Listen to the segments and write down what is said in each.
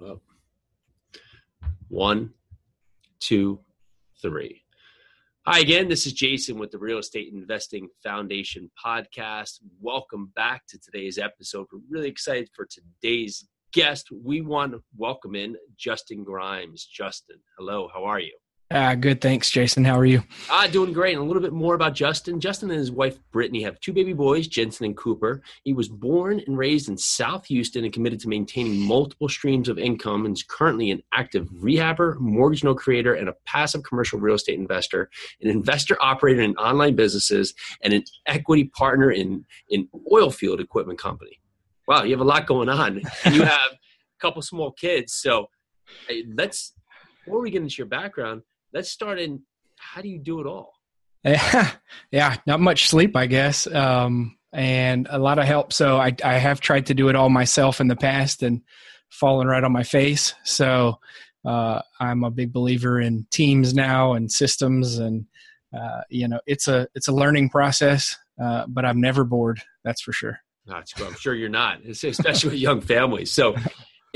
Well, one, two, three. Hi again, this is Jason with the Real Estate Investing Foundation podcast. Welcome back to today's episode. We're really excited for today's guest. We want to welcome in Justin Grimes. Justin, hello, how are you? Uh, good, thanks, Jason. How are you? Ah, doing great. And a little bit more about Justin. Justin and his wife Brittany have two baby boys, Jensen and Cooper. He was born and raised in South Houston and committed to maintaining multiple streams of income and is currently an active rehabber, mortgage note creator, and a passive commercial real estate investor, an investor operator in online businesses, and an equity partner in in oil field equipment company. Wow, you have a lot going on. And you have a couple small kids. So hey, let's before we get into your background let's start in how do you do it all? Yeah yeah not much sleep i guess um, and a lot of help. So I, I have tried to do it all myself in the past and fallen right on my face. So uh, i'm a big believer in teams now and systems and uh, you know it's a it's a learning process uh, but i'm never bored that's for sure. That's i'm sure you're not especially with young families. So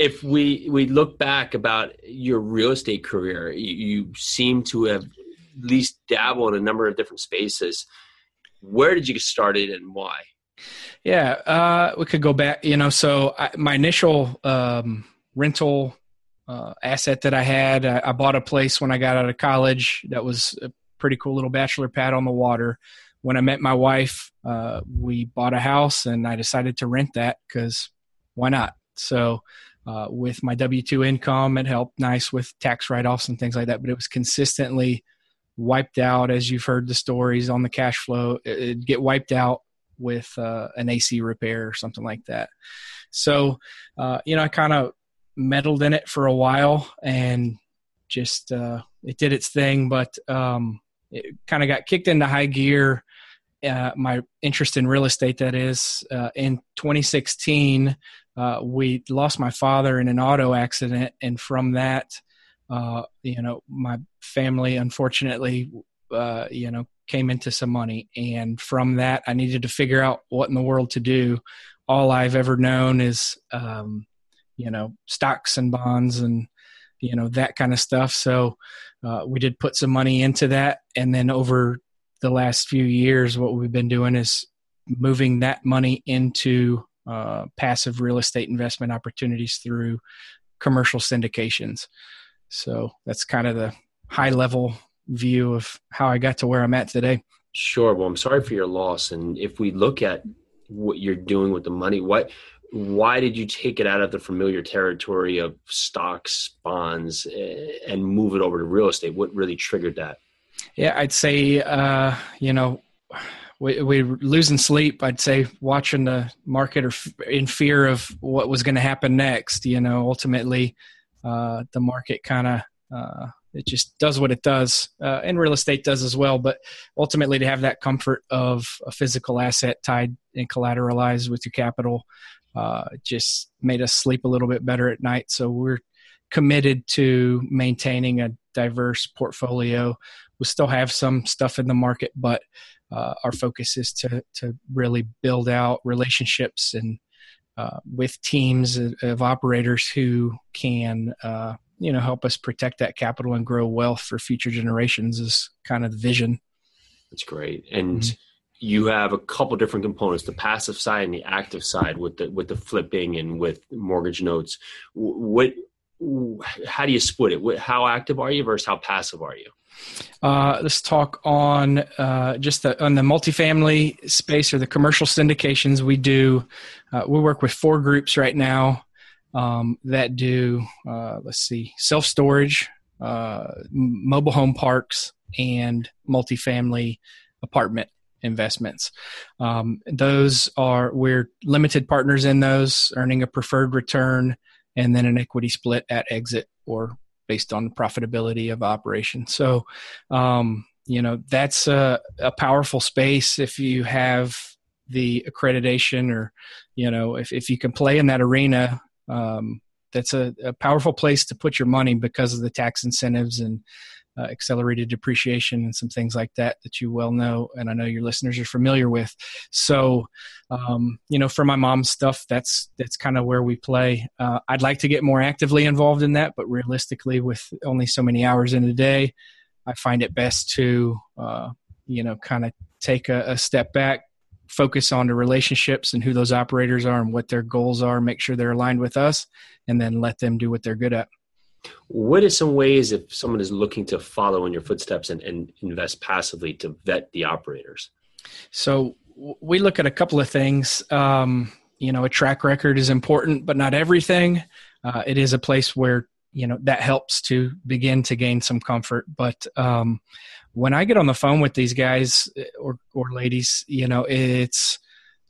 if we we look back about your real estate career, you, you seem to have at least dabbled in a number of different spaces. Where did you get started and why? Yeah, uh, we could go back. You know, so I, my initial um, rental uh, asset that I had, I, I, bought a place when I got out of college. That was a pretty cool little bachelor pad on the water. When I met my wife, uh, we bought a house, and I decided to rent that because why not? So uh, with my W 2 income. It helped nice with tax write offs and things like that, but it was consistently wiped out, as you've heard the stories on the cash flow. It'd get wiped out with uh, an AC repair or something like that. So, uh, you know, I kind of meddled in it for a while and just uh, it did its thing, but um, it kind of got kicked into high gear. Uh, my interest in real estate, that is, uh, in 2016, uh, we lost my father in an auto accident, and from that, uh, you know, my family unfortunately, uh, you know, came into some money, and from that, I needed to figure out what in the world to do. All I've ever known is, um, you know, stocks and bonds and you know that kind of stuff. So uh, we did put some money into that, and then over the last few years, what we've been doing is moving that money into uh, passive real estate investment opportunities through commercial syndications. So that's kind of the high level view of how I got to where I'm at today. Sure. Well, I'm sorry for your loss. And if we look at what you're doing with the money, what why did you take it out of the familiar territory of stocks, bonds, eh, and move it over to real estate? What really triggered that? Yeah, I'd say, uh, you know, we, we losing sleep. I'd say watching the market or f- in fear of what was going to happen next. You know, ultimately, uh, the market kind of uh, it just does what it does, uh, and real estate does as well. But ultimately, to have that comfort of a physical asset tied and collateralized with your capital, uh, just made us sleep a little bit better at night. So we're committed to maintaining a diverse portfolio. We still have some stuff in the market, but uh, our focus is to to really build out relationships and uh, with teams of, of, operators who can uh, you know help us protect that capital and grow wealth for future generations is kind of the vision. That's great, and mm-hmm. you have a couple different components: the passive side and the active side with the with the flipping and with mortgage notes. What how do you split it? How active are you versus how passive are you? Uh, let's talk on uh, just the, on the multifamily space or the commercial syndications. We do uh, we work with four groups right now um, that do uh, let's see self storage, uh, mobile home parks, and multifamily apartment investments. Um, those are we're limited partners in those, earning a preferred return and then an equity split at exit or based on profitability of operation. So, um, you know, that's a, a powerful space if you have the accreditation or, you know, if, if you can play in that arena, um, that's a, a, powerful place to put your money because of the tax incentives and uh, accelerated depreciation and some things like that that you well know, and I know your listeners are familiar with. So, um, you know, for my mom's stuff, that's that's kind of where we play. Uh, I'd like to get more actively involved in that, but realistically, with only so many hours in a day, I find it best to, uh, you know, kind of take a, a step back, focus on the relationships and who those operators are and what their goals are, make sure they're aligned with us, and then let them do what they're good at. What are some ways if someone is looking to follow in your footsteps and, and invest passively to vet the operators? So we look at a couple of things. Um, you know, a track record is important, but not everything. Uh, it is a place where you know that helps to begin to gain some comfort. But um, when I get on the phone with these guys eh, or or ladies, you know, it's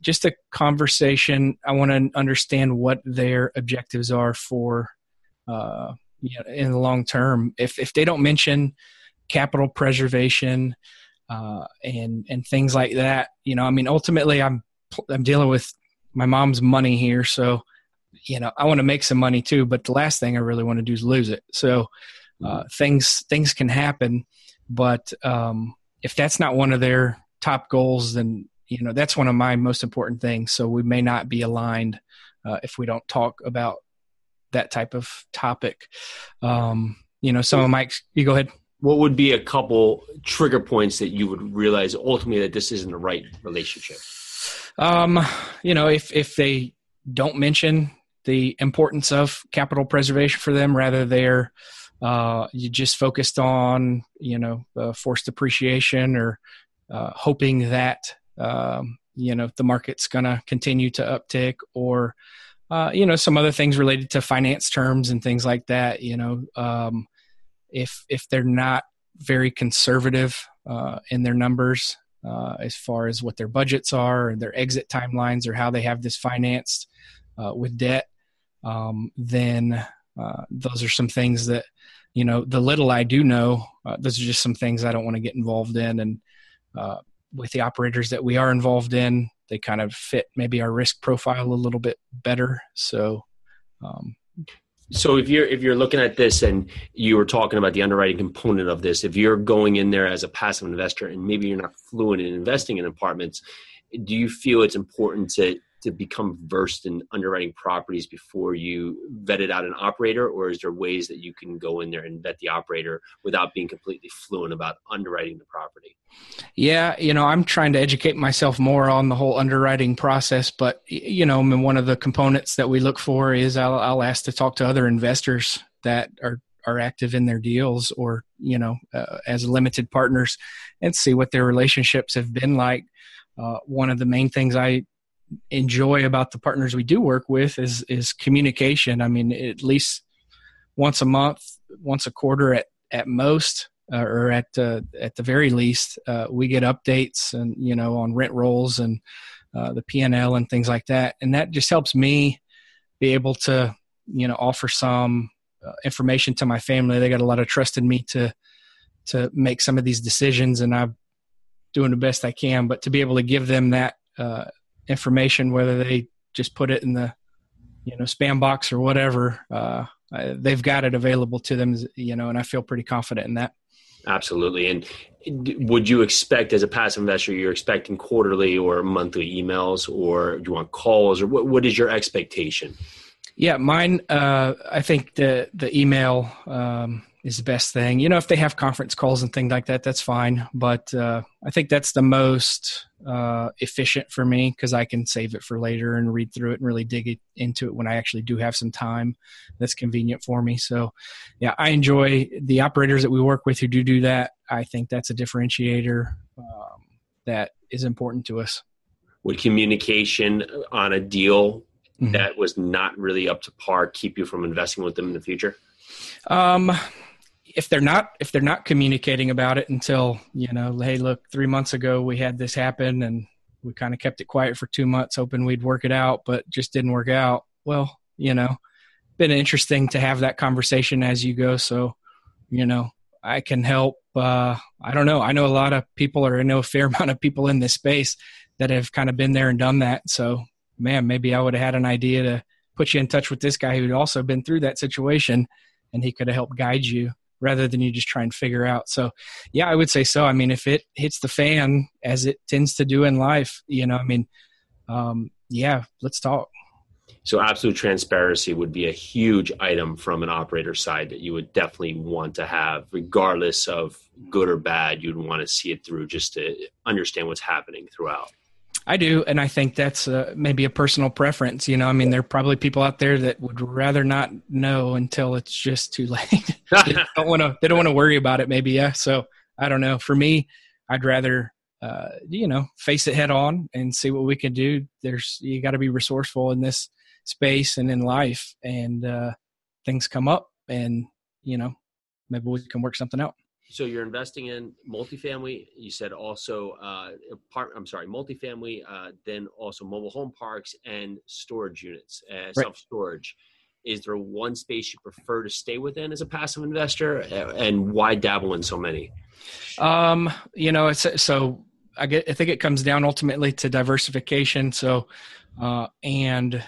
just a conversation. I want to understand what their objectives are for uh, you know, in the long term. If if they don't mention capital preservation uh, and and things like that, you know, I mean, ultimately, I'm I'm dealing with my mom's money here, so you know, I want to make some money too. But the last thing I really want to do is lose it. So uh, mm-hmm. things things can happen, but um, if that's not one of their top goals, then you know that's one of my most important things. So we may not be aligned uh, if we don't talk about that type of topic. Um, you know, some of my, you go ahead. What would be a couple trigger points that you would realize ultimately that this isn't the right relationship? Um, you know, if if they don't mention the importance of capital preservation for them, rather they're uh, you just focused on you know uh, forced depreciation or uh, hoping that um, you know the market's going to continue to uptick or uh, you know some other things related to finance terms and things like that you know um, if if they're not very conservative uh, in their numbers uh, as far as what their budgets are and their exit timelines or how they have this financed uh, with debt um, then uh, those are some things that you know the little i do know those are just some things i don't want to get involved in and with the operators that we are involved in they kind of fit maybe our risk profile a little bit better. So, um, so if you're if you're looking at this and you were talking about the underwriting component of this, if you're going in there as a passive investor and maybe you're not fluent in investing in apartments, do you feel it's important to to become versed in underwriting properties before you vetted out an operator, or is there ways that you can go in there and vet the operator without being completely fluent about underwriting the property? Yeah, you know, I'm trying to educate myself more on the whole underwriting process, but you know, I mean, one of the components that we look for is I'll, I'll ask to talk to other investors that are are active in their deals or you know uh, as limited partners and see what their relationships have been like uh, one of the main things I enjoy about the partners we do work with is is communication. I mean, at least once a month, once a quarter at at most, uh, or at uh, at the very least, uh, we get updates and you know on rent rolls and uh, the P and L and things like that, and that just helps me be able to you know offer some uh, information to my family. They got a lot of trust in me to to make some of these decisions, and I'm doing the best I can. But to be able to give them that uh, information, whether they just put it in the you know spam box or whatever. Uh, they've got it available to them, you know, and I feel pretty confident in that. Absolutely. And would you expect, as a passive investor, you're expecting quarterly or monthly emails, or do you want calls, or what, what is your expectation? Yeah, mine. Uh, I think the the email um, is the best thing. You know, if they have conference calls and things like that, that's fine. But uh, I think that's the most uh, efficient for me because I can save it for later and read through it and really dig it, into it when I actually do have some time that's convenient for me. So, yeah, I enjoy the operators that we work with who do do that. I think that's a differentiator um, that is important to us. Would communication on a deal mm-hmm. that was not really up to par keep you from investing with them in the future? Um, if they're not if they're not communicating about it until you know hey look three months ago we had this happen and we kind of kept it quiet for two months hoping we'd work it out but just didn't work out. Well you know been interesting to have that conversation as you go so you know i can help uh i don't know. I know a lot of people or i know a fair amount of people in this space that have kind of been there and done that so man maybe i would have had an idea to put you in touch with this guy who'd also been through that situation and he could have helped guide you rather than you just try and figure out. So, yeah, I would say so. I mean, if it hits the fan as it tends to do in life, you know, I mean, um, yeah, let's talk. So, absolute transparency would be a huge item from an operator side that you would definitely want to have, regardless of good or bad. You'd want to see it through just to understand what's happening throughout. I do, and I think that's uh, maybe a personal preference. You know, I mean, there are probably people out there that would rather not know until it's just too late. they don't want to. They don't want to worry about it. Maybe, yeah. So I don't know. For me, I'd rather, uh, you know, face it head on and see what we can do. There's you got to be resourceful in this space and in life, and uh, things come up, and you know, maybe we can work something out. So you're investing in multifamily. You said also uh, part. I'm sorry, multifamily. Uh, then also mobile home parks and storage units, uh, right. self storage. Is there one space you prefer to stay within as a passive investor, and why dabble in so many? Um, you know, it's so I get. I think it comes down ultimately to diversification. So, uh, and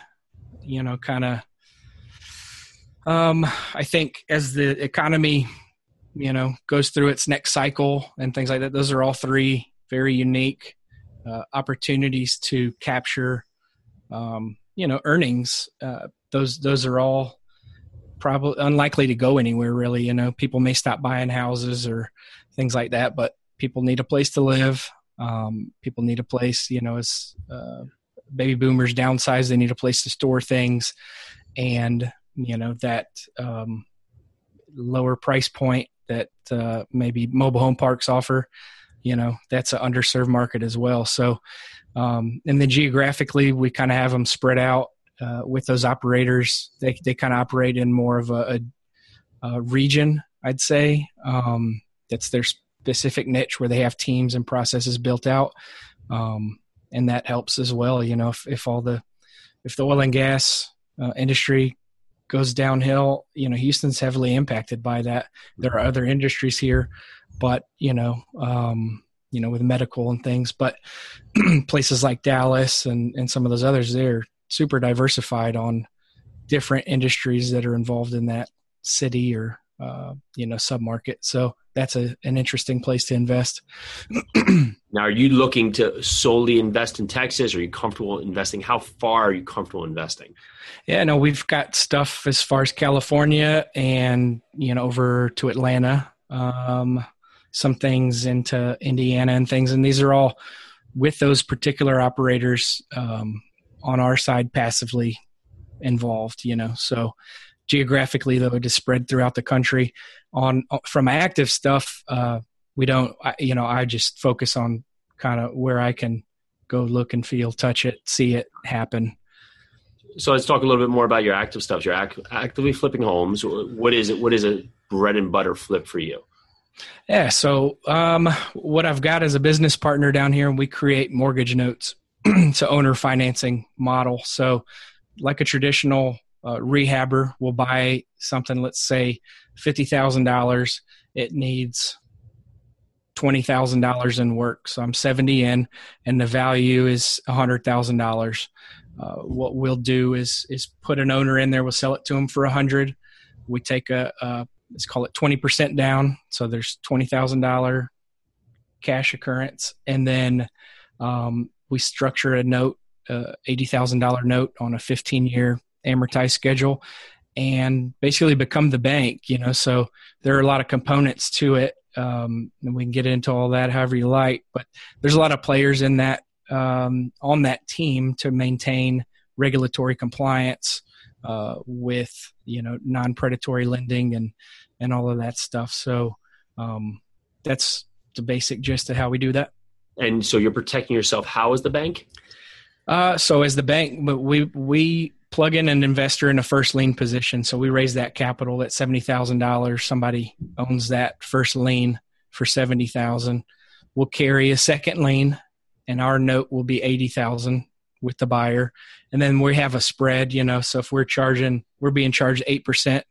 you know, kind of. Um, I think as the economy you know goes through its next cycle and things like that. Those are all three very unique uh, opportunities to capture um, you know earnings. Uh, those those are all probably unlikely to go anywhere really. You know people may stop buying houses or things like that but people need a place to live. Um, people need a place you know as uh, baby boomers downsize they need a place to store things. And you know that um, lower price point that uh, maybe mobile home parks offer. You know, that's an underserved market as well. So, um, and then geographically, we kind of have them spread out uh, with those operators. They they kind of operate in more of a, a, a region, I'd say. Um, that's their specific niche where they have teams and processes built out, um, and that helps as well. You know, if, if all the if the oil and gas uh, industry goes downhill, you know, Houston's heavily impacted by that. There are other industries here, but you know, um, you know, with medical and things, but places like Dallas and and some of those others, they're super diversified on different industries that are involved in that city or uh, you know submarket. So that's a, an interesting place to invest. now, are you looking to solely invest in Texas? Are you comfortable investing? How far are you comfortable investing? Yeah, no, we've got stuff as far as California and you know over to Atlanta. Um, some things into Indiana and things, and these are all with those particular operators um, on our side passively involved. You know, so geographically though it is spread throughout the country. On uh, from active stuff uh, we don't I, you know i just focus on kind of where i can go look and feel touch it see it happen. So let's talk a little bit more about your active stuff. You're act- actively flipping homes. What is it what is a bread and butter flip for you? Yeah so um, what i've got is a business partner down here and we create mortgage notes to owner financing model. So like a traditional uh, rehabber will buy something, let's say $50,000. It needs $20,000 in work. So I'm 70 in and the value is $100,000. Uh, what we'll do is, is put an owner in there. We'll sell it to them for a hundred. We take a, a, let's call it 20% down. So there's $20,000 cash occurrence. And then, um, we structure a note, uh, $80,000 note on a 15 year amortized schedule and basically become the bank you know so there are a lot of components to it um, and we can get into all that however you like but there's a lot of players in that um, on that team to maintain regulatory compliance uh, with you know non-predatory lending and and all of that stuff. So um, that's the basic gist of how we do that. And so you're protecting yourself. How is the bank? Uh, so as the bank but we we plug in an investor in a first lien position. So we raise that capital at seventy thousand dollars. Somebody owns that first lien for seventy thousand. We'll carry a second lien, and our note will be eighty thousand with the buyer. And then we have a spread, you know. So if we're charging, we're being charged eight percent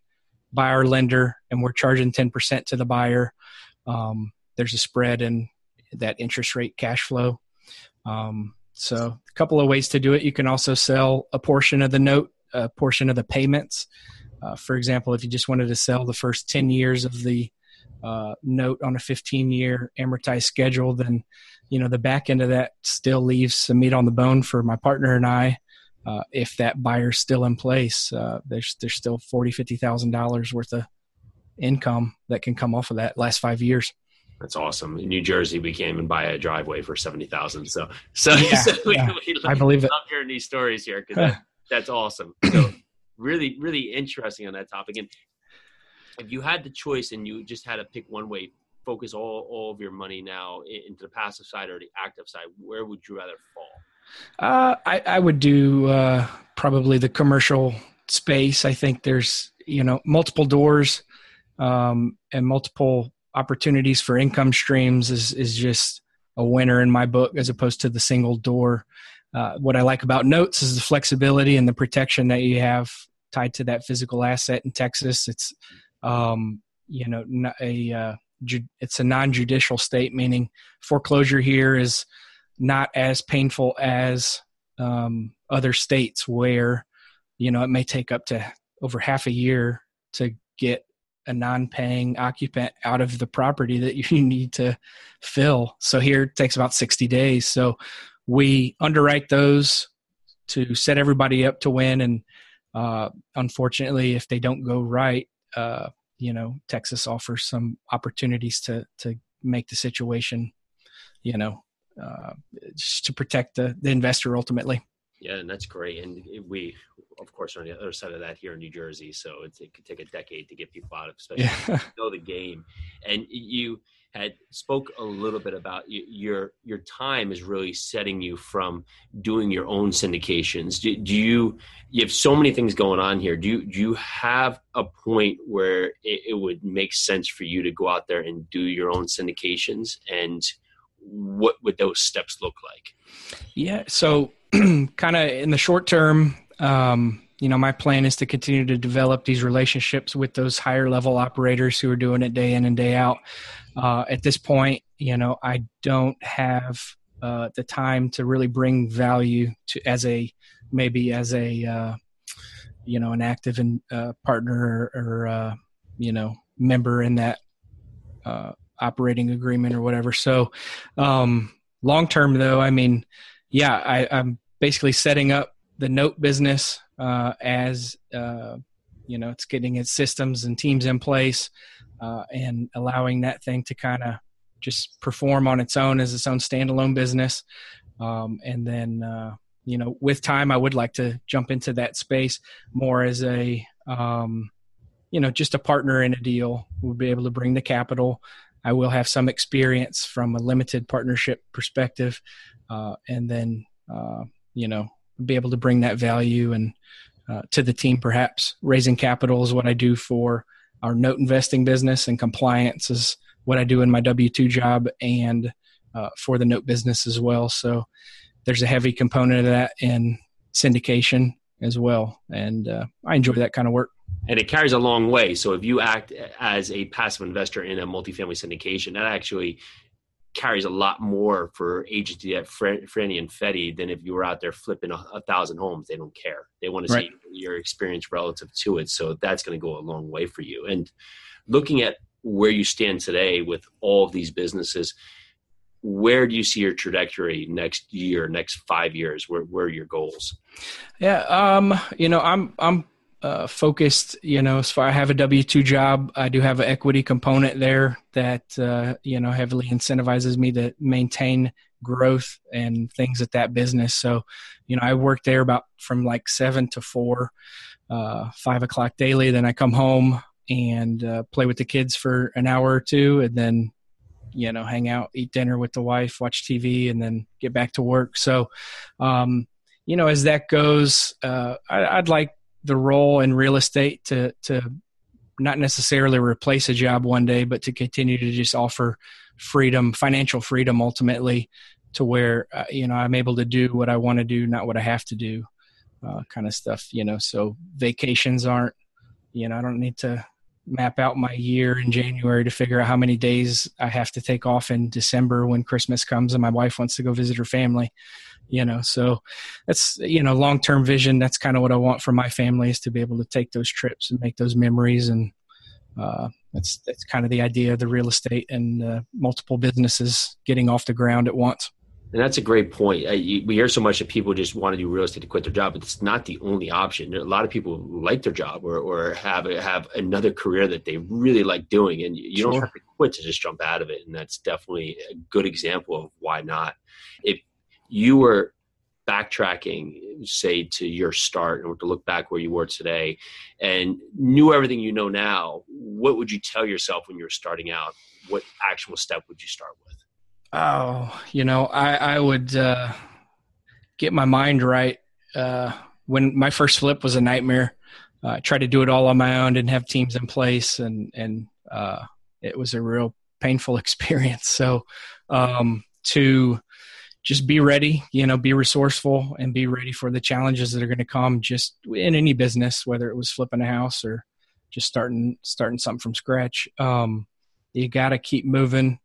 by our lender, and we're charging ten percent to the buyer. Um, there's a spread in that interest rate cash flow. Um, so, a couple of ways to do it. You can also sell a portion of the note, a portion of the payments uh, for example, if you just wanted to sell the first 10 years of the uh, note on a 15 year amortized schedule, then you know the back end of that still leaves some meat on the bone for my partner and I. Uh, if that buyer's still in place, uh, there's there's still forty fifty thousand dollars worth of income that can come off of that last five years. That's awesome. In New Jersey, we can't even buy a driveway for seventy thousand. So, so, yeah, so we, yeah. we, I believe it. love hearing these stories here because that, that's awesome. So, really, really interesting on that topic. And if you had the choice and you just had to pick one way, focus all all of your money now into the passive side or the active side, where would you rather fall? Uh, I, I would do uh, probably the commercial space. I think there's you know multiple doors um, and multiple opportunities for income streams is is just a winner in my book as opposed to the single door. Uh, what I like about notes is the flexibility and the protection that you have tied to that physical asset in Texas. It's um, you know a uh, ju- it's a non-judicial state, meaning foreclosure here is not as painful as um, other states where you know it may take up to over half a year to get a non-paying occupant out of the property that you need to fill. So here it takes about 60 days. So we underwrite those to set everybody up to win. And uh, unfortunately, if they don't go right, uh, you know, Texas offers some opportunities to to make the situation, you know, uh, just to protect the, the investor ultimately. Yeah, and that's great. And we, of course, on the other side of that here in New Jersey. So it could take a decade to get people out of, especially Yeah. know the game. And you had spoke a little bit about your your time is really setting you from doing your own syndications. Do, do you you have so many things going on here? Do you do you have a point where it, it would make sense for you to go out there and do your own syndications? And what would those steps look like? Yeah. So, kind of in the short term, um, you know, my plan is to continue to develop these relationships with those higher level operators who are doing it day in and day out. Uh, at this point, you know, I don't have uh, the time to really bring value to as a maybe as a uh, you know an active and uh, partner or, or uh, you know member in that uh, operating agreement or whatever. So, um, long term though, I mean, yeah, I, I'm basically setting up the note business uh, as uh, you know it's getting its systems and teams in place uh, and allowing that thing to kind of just perform on its own as its own standalone business. Um, and then uh, you know with time i would like to jump into that space more as a um, you know just a partner in a deal. We'll be able to bring the capital. I will have some experience from a limited partnership perspective uh, and then uh, you know be able to bring that value and uh, to the team perhaps. Raising capital is what i do for our note investing business and compliance is what i do in my w2 job and uh, for the note business as well. So there's a heavy component of that in syndication as well. And uh, i enjoy that kind of work. And it carries a long way. So if you act as a passive investor in a multifamily syndication, that actually carries a lot more for agency at Fannie and Freddie than if you were out there flipping a, a thousand homes. They don't care. They want to Right. see your experience relative to it. So that's going to go a long way for you. And looking at where you stand today with all of these businesses, where do you see your trajectory next year, next five years? Where, where are your goals? Yeah, um, you know, I'm I'm uh, focused. You know, as far I have a W two job, I do have an equity component there that uh, you know heavily incentivizes me to maintain growth and things at that business. So, you know, I work there about from like seven to four, uh, five o'clock daily. Then I come home and uh, play with the kids for an hour or two, and then you know hang out, eat dinner with the wife, watch TV, and then get back to work. So. Um, you know, as that goes, uh, I, I'd like the role in real estate to to not necessarily replace a job one day, but to continue to just offer freedom, financial freedom, ultimately, to where uh, you know I'm able to do what I want to do, not what I have to do, uh, kind of stuff. You know, so vacations aren't, you know, I don't need to map out my year in January to figure out how many days I have to take off in December when Christmas comes and my wife wants to go visit her family. You know, so that's you know long term vision. That's kind of what I want for my family is to be able to take those trips and make those memories, and uh, that's that's kind of the idea of the real estate and uh, multiple businesses getting off the ground at once. And that's a great point. we hear so much that people just want to do real estate to quit their job, but it's not the only option. There a lot of people like their job or, or have have another career that they really like doing, and you sure. don't have to quit to just jump out of it. And that's definitely a good example of why not. If you were backtracking, say to your start, or to look back where you were today, and knew everything you know now, what would you tell yourself when you were starting out? What actual step would you start with? Oh, you know, I, I would uh, get my mind right. Uh, when my first flip was a nightmare, uh, I tried to do it all on my own, didn't have teams in place, and and uh, it was a real painful experience. So um, to just be ready, you know, be resourceful and be ready for the challenges that are going to come just in any business, whether it was flipping a house or just starting starting something from scratch. Um, you got to keep moving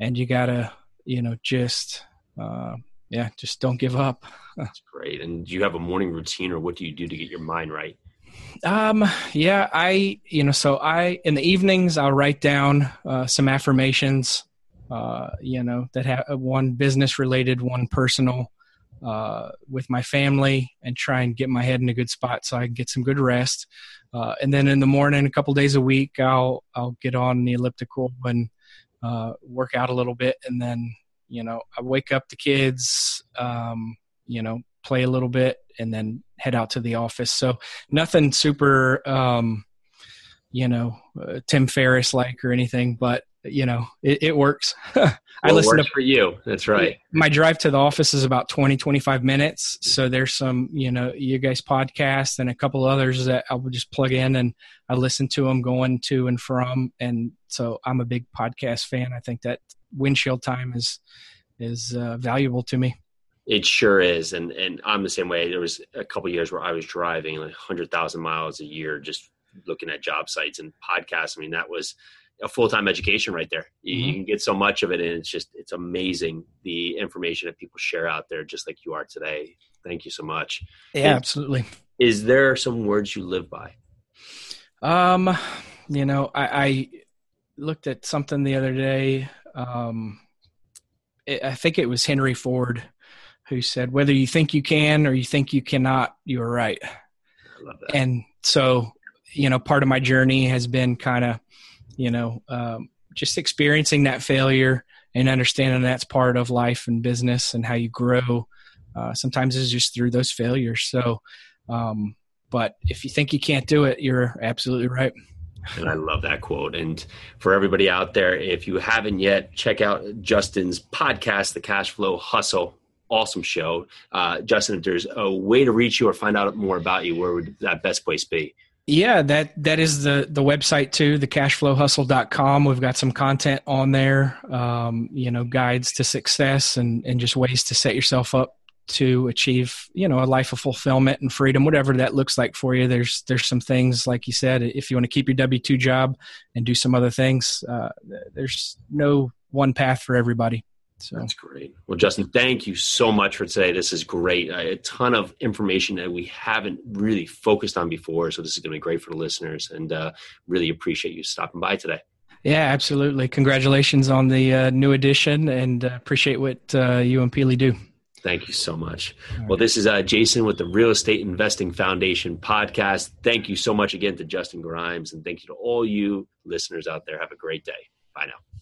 and you gotta you know just uh, yeah just don't give up. That's great. And do you have a morning routine or what do you do to get your mind right? Um yeah i you know so i in the evenings i'll write down uh, some affirmations uh you know that have uh, one business related one personal uh, with my family and try and get my head in a good spot so I can get some good rest. Uh, and then in the morning, a couple days a week, I'll I'll get on the elliptical and uh, work out a little bit, and then you know I wake up the kids, um, you know, play a little bit, and then head out to the office. So nothing super, um, you know, uh, Tim Ferriss like or anything, but you know, it, it works. I listen to for you. That's right. My drive to the office is about 20, 25 minutes. So there's some, you know, you guys podcast and a couple others that I will just plug in and I listen to them going to and from. And so I'm a big podcast fan. I think that windshield time is, is uh, valuable to me. It sure is, and and I'm the same way. There was a couple years where I was driving like hundred thousand miles a year, just looking at job sites and podcasts. I mean, that was a full-time education right there. You, mm-hmm. you, can get so much of it and it's just it's amazing the information that people share out there just like you are today. Thank you so much. Yeah and absolutely. is there some words you live by? Um you know i, I looked at something the other day. Um it, i think it was henry ford who said whether you think you can or you think you cannot you're right. And so you know part of my journey has been kind of you know, um, just experiencing that failure and understanding that's part of life and business and how you grow. Uh, sometimes it's just through those failures. So, um, but if you think you can't do it, you're absolutely right. And I love that quote. And for everybody out there, if you haven't yet, check out Justin's podcast, The Cash Flow Hustle. Awesome show. Uh, Justin, if there's a way to reach you or find out more about you, where would that best place be? Yeah, that that is the the website too, the cashflowhustle.com. We've got some content on there, um, you know, guides to success and and just ways to set yourself up to achieve, you know, a life of fulfillment and freedom, whatever that looks like for you. There's there's some things like you said, if you want to keep your W two job and do some other things, uh, there's no one path for everybody. So that's great. Well, Justin, thank you so much for today. This is great. A ton of information that we haven't really focused on before. So this is going to be great for the listeners, and uh, really appreciate you stopping by today. Yeah, absolutely. Congratulations on the uh, new edition, and uh, appreciate what uh, you and Peely do. Thank you so much. Well, this is uh, Jason with the Real Estate Investing Foundation podcast. Thank you so much again to Justin Grimes, and thank you to all you listeners out there. Have a great day. Bye now.